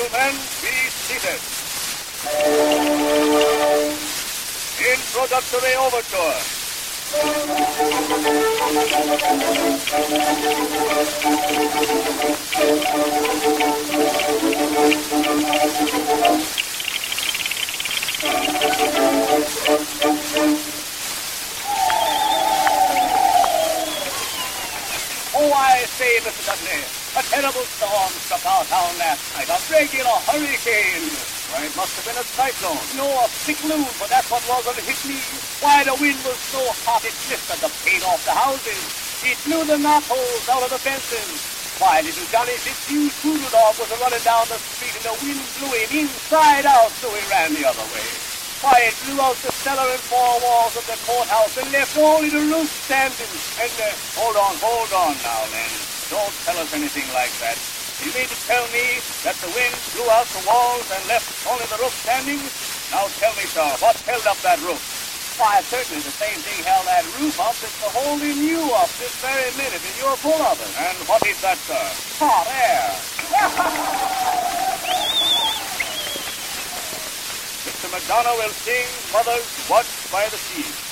gentlemen, be seated. Introductory overture. Oh, I say, Mr. Dudley, a terrible storm struck our town last night. A regular hurricane. Why, it must have been a cyclone. No, a cyclone, but that's what was when it hit me. Why, the wind was so hot it lifted the paint off the houses. It blew the knotholes out of the fences. Why, little Johnny Fitzhugh's poodle dog was running down the street and the wind blew him inside out, so he ran the other way. Why, it blew out the cellar and four walls of the courthouse and left only the roof standing. And, uh, hold on, hold on now, Len. Don't tell us anything like that. You mean to tell me that the wind blew out the walls and left only the roof standing? Now tell me, sir, what held up that roof? Why, certainly the same thing held that roof up that's holding you up this very minute, and you're full of it. And what is that, sir? Hot air. Mr. McDonough will sing Mother's Watch by the Sea.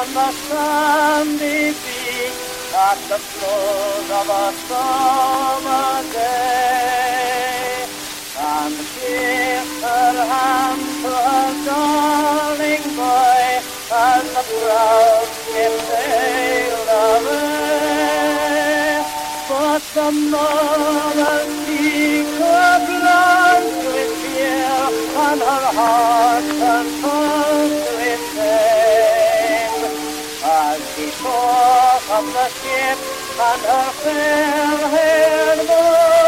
On the sandy beach at the close of a summer day, and kissed her hand to her darling boy as the proud ship sailed away. But the mother cheek her blank with fear, and her heart turned the ship and her fair-haired boy,